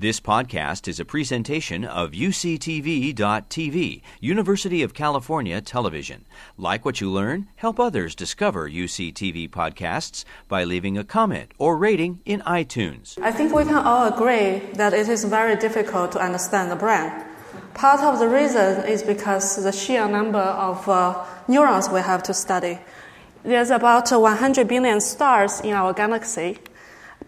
This podcast is a presentation of UCTV.tv, University of California Television. Like what you learn, help others discover UCTV podcasts by leaving a comment or rating in iTunes. I think we can all agree that it is very difficult to understand the brain. Part of the reason is because the sheer number of uh, neurons we have to study. There's about 100 billion stars in our galaxy,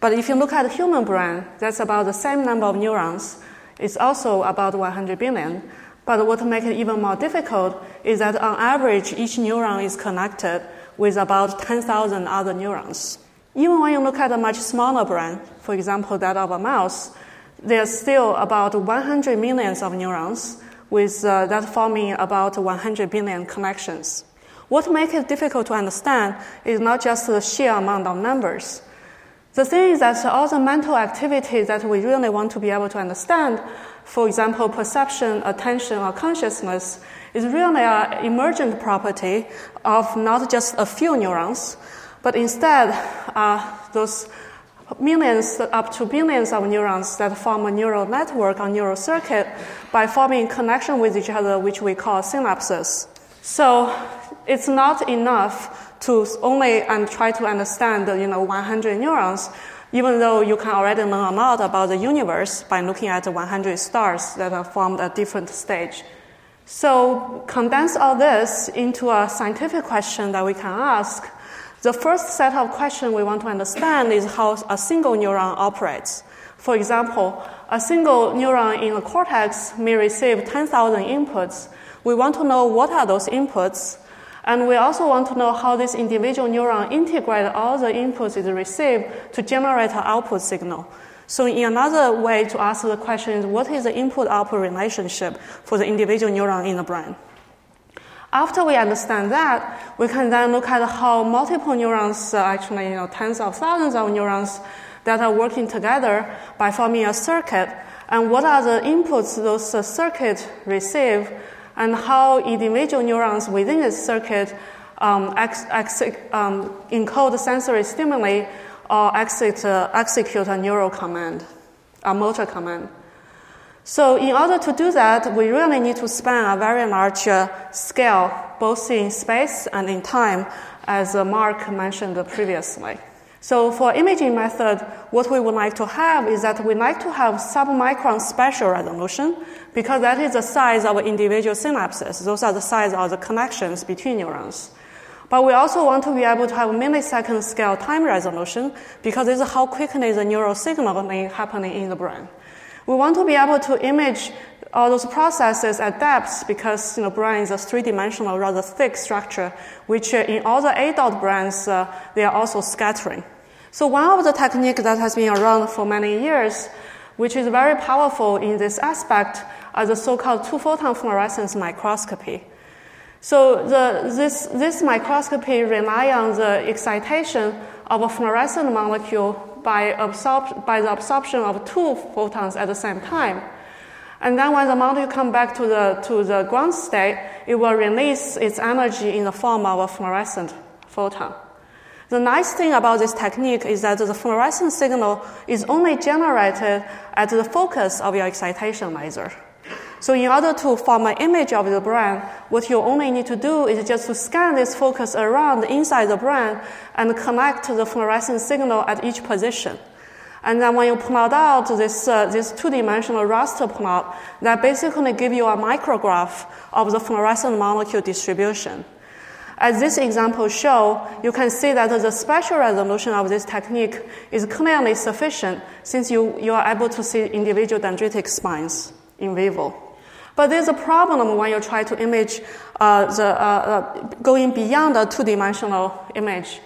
but if you look at the human brain, that's about the same number of neurons. It's also about 100 billion. But what makes it even more difficult is that on average, each neuron is connected with about 10,000 other neurons. Even when you look at a much smaller brain, for example, that of a mouse, there's still about 100 millions of neurons, with uh, that forming about 100 billion connections. What makes it difficult to understand is not just the sheer amount of numbers, the thing is that all the mental activities that we really want to be able to understand, for example, perception, attention, or consciousness, is really an emergent property of not just a few neurons, but instead uh, those millions up to billions of neurons that form a neural network or neural circuit by forming connection with each other, which we call synapses. So it's not enough to only and try to understand you know 100 neurons, even though you can already learn a lot about the universe by looking at 100 stars that are formed at different stage. So condense all this into a scientific question that we can ask. The first set of questions we want to understand is how a single neuron operates. For example, a single neuron in the cortex may receive 10,000 inputs. We want to know what are those inputs and we also want to know how this individual neuron integrate all the inputs it received to generate an output signal. So in another way to ask the question is what is the input-output relationship for the individual neuron in the brain? After we understand that, we can then look at how multiple neurons, uh, actually, you know, tens of thousands of neurons that are working together by forming a circuit, and what are the inputs those uh, circuits receive and how individual neurons within the circuit um, ex- ex- um, encode sensory stimuli or uh, execute a neural command, a motor command. So, in order to do that, we really need to span a very large uh, scale, both in space and in time, as uh, Mark mentioned previously. So for imaging method, what we would like to have is that we like to have submicron spatial resolution because that is the size of individual synapses. Those are the size of the connections between neurons. But we also want to be able to have millisecond scale time resolution because this is how quickly the neural signal signaling happening in the brain. We want to be able to image all those processes at depths because you know, brain is a three-dimensional, rather thick structure, which uh, in all the adult brains, uh, they are also scattering. So one of the techniques that has been around for many years, which is very powerful in this aspect, are the so-called two-photon fluorescence microscopy. So the, this, this microscopy rely on the excitation of a fluorescent molecule by, absorb, by the absorption of two photons at the same time. And then when the molecule comes back to the, to the ground state, it will release its energy in the form of a fluorescent photon. The nice thing about this technique is that the fluorescent signal is only generated at the focus of your excitation laser. So in order to form an image of the brain, what you only need to do is just to scan this focus around inside the brain and connect the fluorescent signal at each position. And then when you plot out this, uh, this two-dimensional raster plot, that basically give you a micrograph of the fluorescent molecule distribution. As this example show, you can see that the spatial resolution of this technique is clearly sufficient since you, you are able to see individual dendritic spines in vivo. But there's a problem when you try to image uh, the, uh, uh going beyond a two-dimensional image.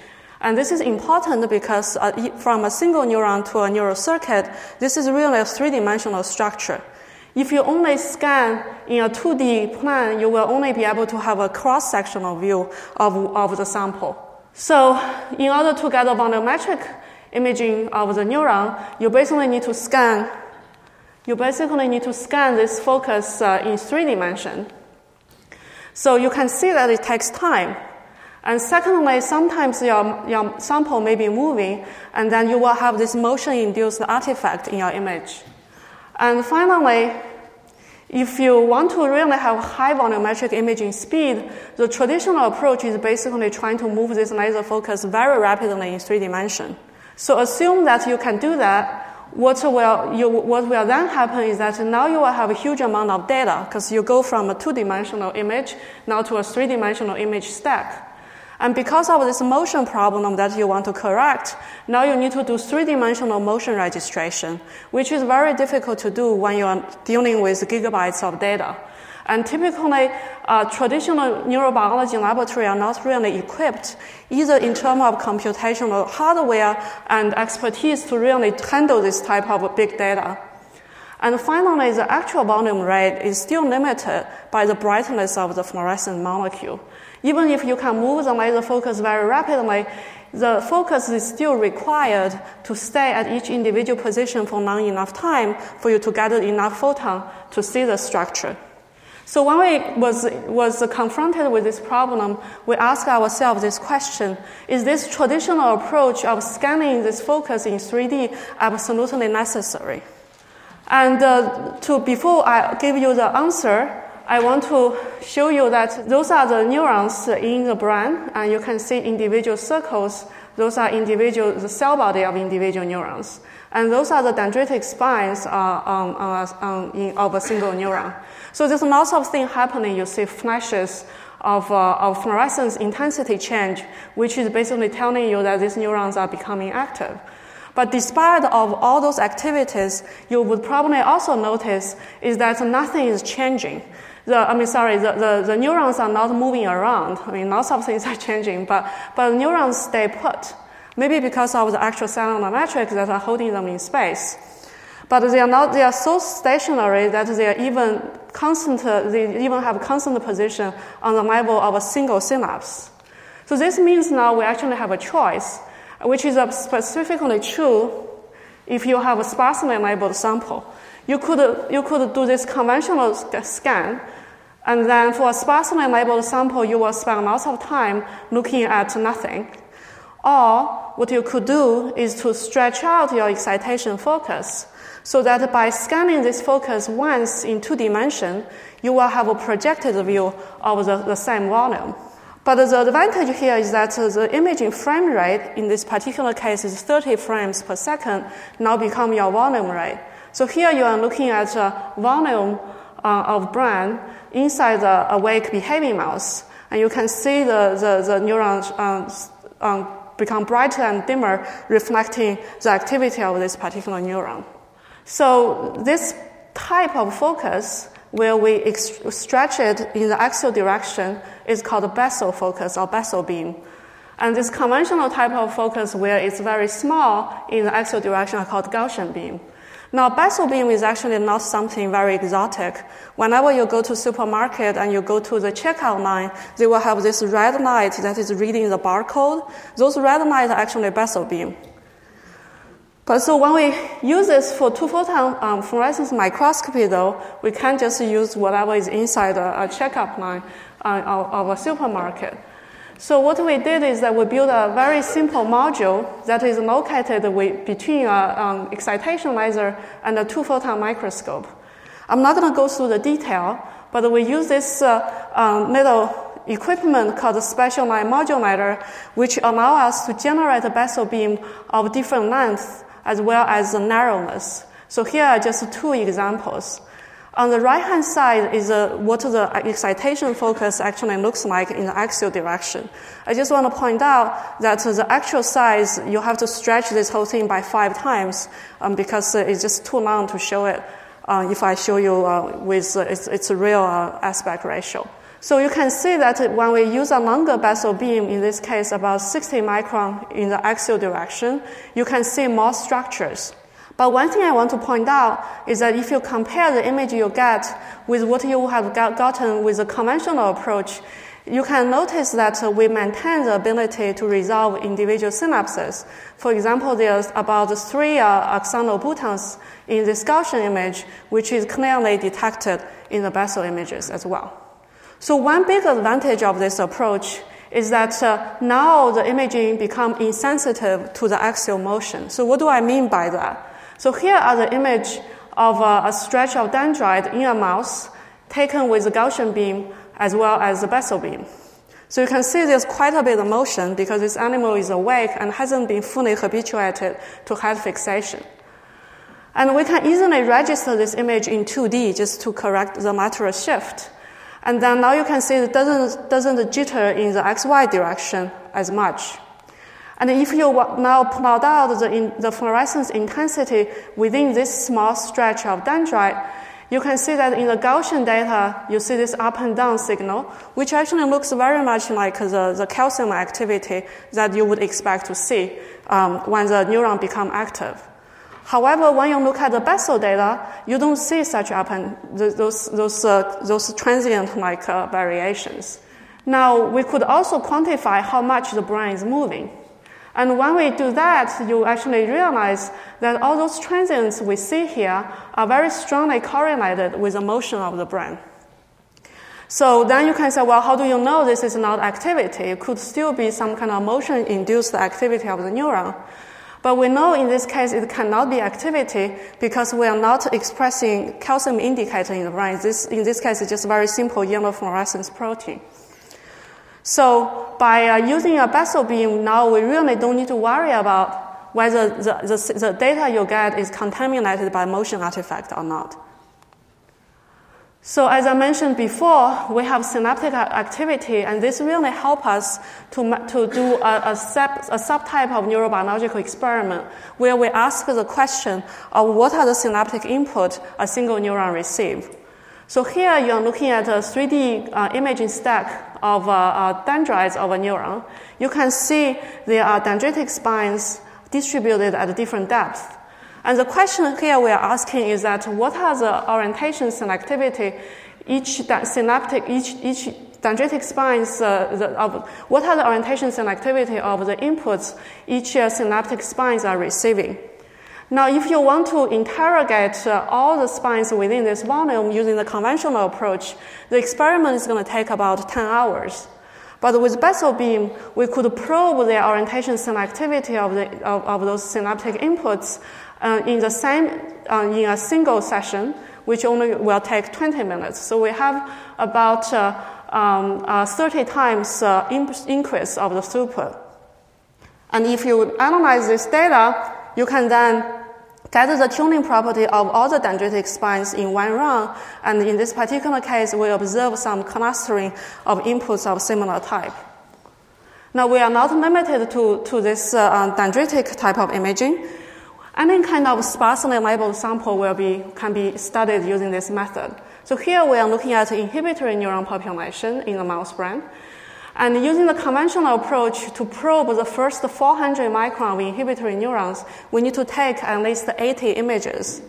And this is important because uh, from a single neuron to a neural circuit, this is really a three-dimensional structure. If you only scan in a 2D plan, you will only be able to have a cross-sectional view of, of the sample. So in order to get a volumetric imaging of the neuron, you basically need to scan, you basically need to scan this focus uh, in three dimension. So you can see that it takes time. And secondly, sometimes your, your sample may be moving, and then you will have this motion induced artifact in your image. And finally, if you want to really have high volumetric imaging speed, the traditional approach is basically trying to move this laser focus very rapidly in three dimension. So assume that you can do that. What will, you, what will then happen is that now you will have a huge amount of data because you go from a two dimensional image now to a three dimensional image stack. And because of this motion problem that you want to correct, now you need to do three-dimensional motion registration, which is very difficult to do when you are dealing with gigabytes of data. And typically, uh, traditional neurobiology laboratories are not really equipped either in terms of computational hardware and expertise to really handle this type of big data. And finally, the actual volume rate is still limited by the brightness of the fluorescent molecule. Even if you can move the laser focus very rapidly, the focus is still required to stay at each individual position for long enough time for you to gather enough photon to see the structure. So when we was, was confronted with this problem, we asked ourselves this question, is this traditional approach of scanning this focus in 3D absolutely necessary? And uh, to, before I give you the answer, I want to show you that those are the neurons in the brain, and you can see individual circles. Those are individual, the cell body of individual neurons. And those are the dendritic spines uh, um, uh, in, of a single neuron. So there's lots of things happening. You see flashes of, uh, of fluorescence intensity change, which is basically telling you that these neurons are becoming active. But despite of all those activities, you would probably also notice is that nothing is changing the, I mean, sorry, the, the, the neurons are not moving around. I mean, lots of things are changing, but, but neurons stay put. Maybe because of the actual cellular matrix that are holding them in space. But they are not, they are so stationary that they are even constant, they even have constant position on the level of a single synapse. So this means now we actually have a choice, which is specifically true if you have a sparsely labeled sample. You could, you could do this conventional scan, and then for a sparsely labeled sample, you will spend lots of time looking at nothing. Or what you could do is to stretch out your excitation focus so that by scanning this focus once in two dimension, you will have a projected view of the, the same volume. But the advantage here is that the imaging frame rate in this particular case is 30 frames per second, now become your volume rate. So here you are looking at a volume uh, of brain inside the awake behaving mouse, and you can see the, the, the neurons um, um, become brighter and dimmer, reflecting the activity of this particular neuron. So this type of focus, where we ex- stretch it in the axial direction, is called a Bessel focus or Bessel beam. And this conventional type of focus, where it's very small in the axial direction, are called Gaussian beam. Now, Bessel beam is actually not something very exotic. Whenever you go to supermarket and you go to the checkout line, they will have this red light that is reading the barcode. Those red lights are actually Bessel beam. But so when we use this for two photon um, fluorescence microscopy, though, we can't just use whatever is inside a, a checkout line uh, of, a supermarket. So what we did is that we built a very simple module that is located between an um, excitation laser and a two-photon microscope. I'm not going to go through the detail, but we use this uh, um, little equipment called a spatial light modulator, which allow us to generate a Bessel beam of different lengths as well as the narrowness. So here are just two examples. On the right hand side is uh, what the excitation focus actually looks like in the axial direction. I just want to point out that the actual size, you have to stretch this whole thing by five times um, because uh, it's just too long to show it uh, if I show you uh, with uh, its, its real uh, aspect ratio. So you can see that when we use a longer Bessel beam, in this case about 60 micron in the axial direction, you can see more structures. But one thing I want to point out is that if you compare the image you get with what you have gotten with the conventional approach, you can notice that we maintain the ability to resolve individual synapses. For example, there's about three uh, axonal boutons in this Gaussian image, which is clearly detected in the Bessel images as well. So one big advantage of this approach is that uh, now the imaging become insensitive to the axial motion. So what do I mean by that? So here are the image of a, a stretch of dendrite in a mouse taken with a Gaussian beam as well as the Bessel beam. So you can see there's quite a bit of motion because this animal is awake and hasn't been fully habituated to head fixation. And we can easily register this image in 2D just to correct the lateral shift. And then now you can see it doesn't, doesn't jitter in the XY direction as much. And if you now plot out the, in, the fluorescence intensity within this small stretch of dendrite, you can see that in the Gaussian data, you see this up and down signal, which actually looks very much like the, the calcium activity that you would expect to see um, when the neuron become active. However, when you look at the Bessel data, you don't see such up and those, those, uh, those transient like uh, variations. Now, we could also quantify how much the brain is moving. And when we do that, you actually realize that all those transients we see here are very strongly correlated with the motion of the brain. So then you can say, well, how do you know this is not activity? It could still be some kind of motion induced activity of the neuron. But we know in this case it cannot be activity because we are not expressing calcium indicator in the brain. This, in this case, it's just very simple yellow fluorescence protein. So by uh, using a Bessel beam, now we really don't need to worry about whether the, the, the data you get is contaminated by motion artifact or not. So as I mentioned before, we have synaptic activity, and this really help us to, to do a, a, sub, a subtype of neurobiological experiment where we ask the question of what are the synaptic input a single neuron receive. So here you are looking at a 3D uh, imaging stack of uh, uh, dendrites of a neuron. You can see there are dendritic spines distributed at different depths. And the question here we are asking is that what are the orientation selectivity each synaptic, each, each dendritic spines, uh, the, of, what are the orientation selectivity of the inputs each uh, synaptic spines are receiving? Now, if you want to interrogate uh, all the spines within this volume using the conventional approach, the experiment is going to take about 10 hours. But with Bessel beam, we could probe the orientation selectivity of, the, of, of those synaptic inputs uh, in the same uh, in a single session, which only will take 20 minutes. So we have about uh, um, uh, 30 times uh, increase of the throughput. And if you analyze this data, you can then get the tuning property of all the dendritic spines in one run. And in this particular case, we observe some clustering of inputs of similar type. Now, we are not limited to, to this uh, dendritic type of imaging. Any kind of sparsely labeled sample will be, can be studied using this method. So here we are looking at inhibitory neuron population in the mouse brain. And using the conventional approach to probe the first 400 micron of inhibitory neurons, we need to take at least 80 images.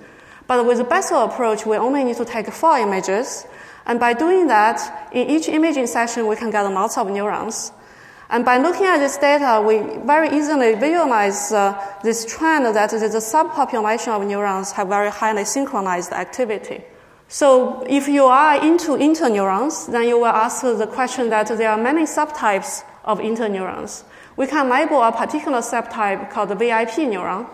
But with the Bessel approach, we only need to take four images. And by doing that, in each imaging session, we can get lots of neurons. And by looking at this data, we very easily visualize uh, this trend that the subpopulation of neurons have very highly synchronized activity. So if you are into interneurons, then you will ask the question that there are many subtypes of interneurons. We can label a particular subtype called the VIP neuron.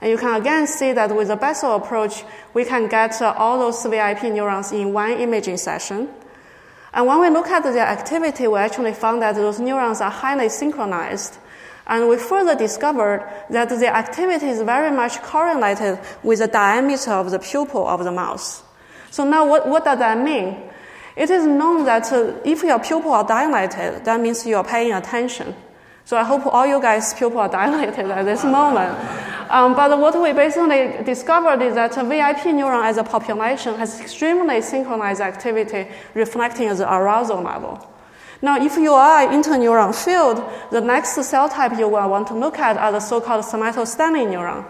And you can again see that with the Bessel approach, we can get uh, all those VIP neurons in one imaging session. And when we look at their activity, we actually found that those neurons are highly synchronized. And we further discovered that their activity is very much correlated with the diameter of the pupil of the mouse. So now what, what does that mean? It is known that uh, if your pupil are dilated, that means you are paying attention. So I hope all you guys' pupil are dilated at this moment. Um, but what we basically discovered is that a VIP neuron as a population has extremely synchronized activity reflecting the arousal level. Now, if you are interneuron field, the next cell type you will want to look at are the so-called somatostatin neuron.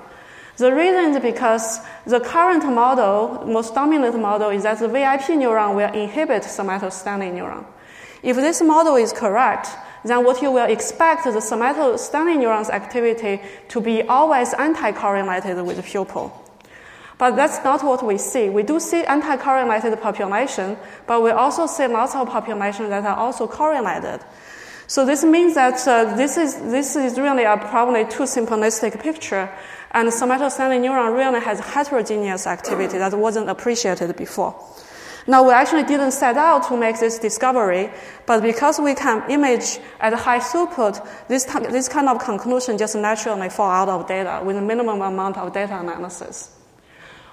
The reason is because the current model, most dominant model, is that the VIP neuron will inhibit somatostatin neuron. If this model is correct, then what you will expect the somatostatin neuron's activity to be always anti-correlated with pupil. But that's not what we see. We do see anti-correlated population, but we also see lots of populations that are also correlated. So this means that uh, this is this is really a probably too simplistic picture, And somatostatin neuron really has heterogeneous activity that wasn't appreciated before. Now, we actually didn't set out to make this discovery, but because we can image at high throughput, this, this kind of conclusion just naturally fall out of data with a minimum amount of data analysis.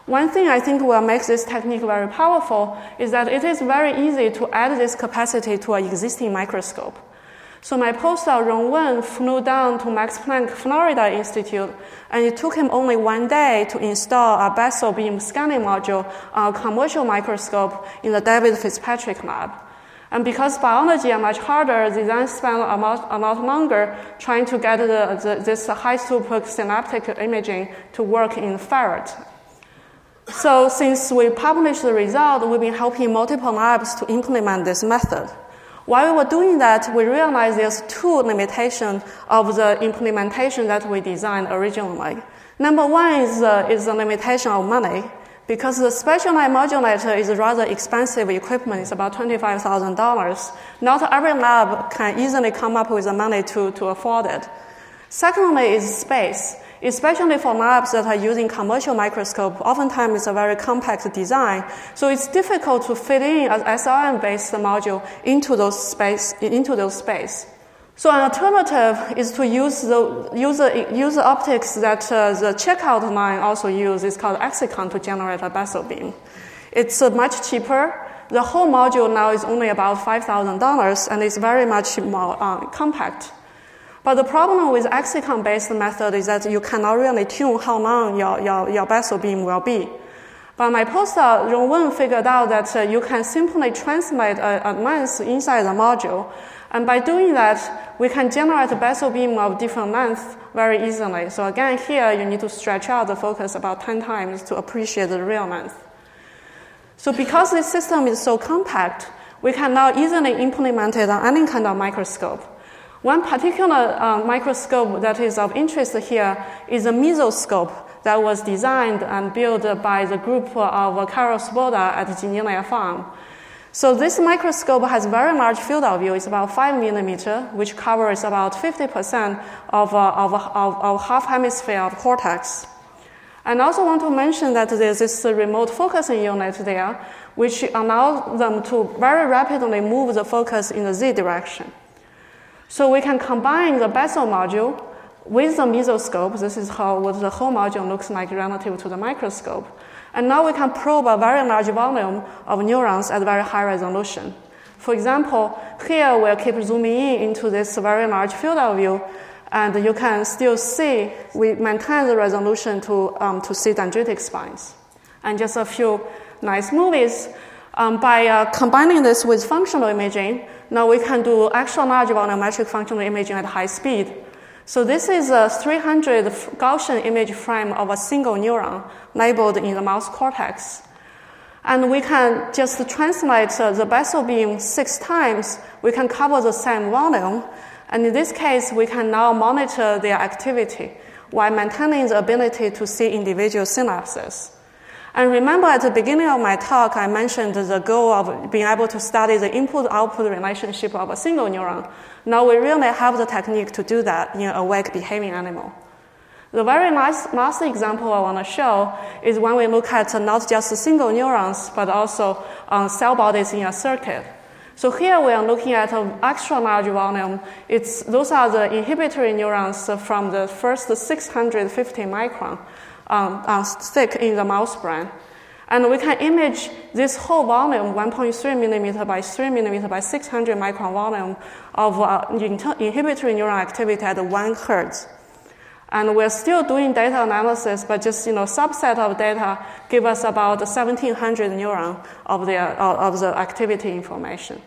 One thing I think will make this technique very powerful is that it is very easy to add this capacity to an existing microscope. So my postdoc Rong Wen flew down to Max Planck Florida Institute, and it took him only one day to install a Bessel beam scanning module on a commercial microscope in the David Fitzpatrick lab. And because biology are much harder, they then spent a lot, a lot longer trying to get the, the, this high throughput synaptic imaging to work in ferret. So since we published the result, we've been helping multiple labs to implement this method. While we were doing that, we realized there's two limitations of the implementation that we designed originally. Number one is, uh, is the limitation of money. Because the specialized modulator is rather expensive equipment, it's about $25,000. Not every lab can easily come up with the money to, to afford it. Secondly is space especially for labs that are using commercial microscope, oftentimes it's a very compact design. So it's difficult to fit in an SLM-based module into those space, into those space. So an alternative is to use the user, user optics that uh, the checkout line also uses. It's called axicon to generate a Bessel beam. It's uh, much cheaper. The whole module now is only about $5,000 and it's very much more uh, compact. But the problem with axicon-based method is that you cannot really tune how long your, your, your Bessel beam will be. But my postdoc, Rong Wen, figured out that uh, you can simply translate a, a length inside the module. And by doing that, we can generate a Bessel beam of different length very easily. So again, here you need to stretch out the focus about 10 times to appreciate the real length. So because this system is so compact, we can now easily implement it on any kind of microscope. One particular uh, microscope that is of interest here is a mesoscope that was designed and built by the group of Karel Svoboda at Janelia Farm. So this microscope has very large field of view. It's about five millimeter, which covers about 50% of, uh, of, of, of half hemisphere of cortex. And I also want to mention that there's this remote focusing unit there, which allows them to very rapidly move the focus in the z direction. So we can combine the Bessel module with the mesoscope. This is how what the whole module looks like relative to the microscope. And now we can probe a very large volume of neurons at very high resolution. For example, here we'll keep zooming in into this very large field of view, and you can still see we maintain the resolution to, um, to see dendritic spines. And just a few nice movies. Um, by uh, combining this with functional imaging, now we can do extra large volumetric functional imaging at high speed. So this is a 300 Gaussian image frame of a single neuron labeled in the mouse cortex. And we can just translate uh, the Bessel beam six times. We can cover the same volume. And in this case, we can now monitor their activity while maintaining the ability to see individual synapses. And remember at the beginning of my talk, I mentioned the goal of being able to study the input output relationship of a single neuron. Now we really have the technique to do that in a awake behaving animal. The very last, last example I want to show is when we look at not just single neurons, but also um, cell bodies in a circuit. So here we are looking at an extra large volume. It's, those are the inhibitory neurons from the first 650 micron um, uh, thick in the mouse brain. And we can image this whole volume, 1.3 millimeter by 3 millimeter by 600 micron volume of uh, inhibitory neuron activity at 1 hertz. And we're still doing data analysis, but just you know subset of data give us about 1,700 neuron of the, uh, of the activity information.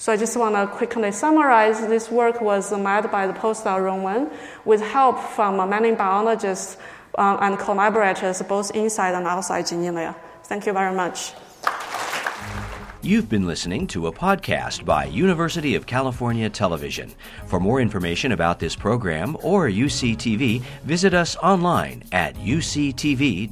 So I just want to quickly summarize. This work was led by the postdoc Rong Wen with help from many biologists um, and collaborators both inside and outside Janelia. Thank you very much. You've been listening to a podcast by University of California Television. For more information about this program or UCTV, visit us online at uctv.tv.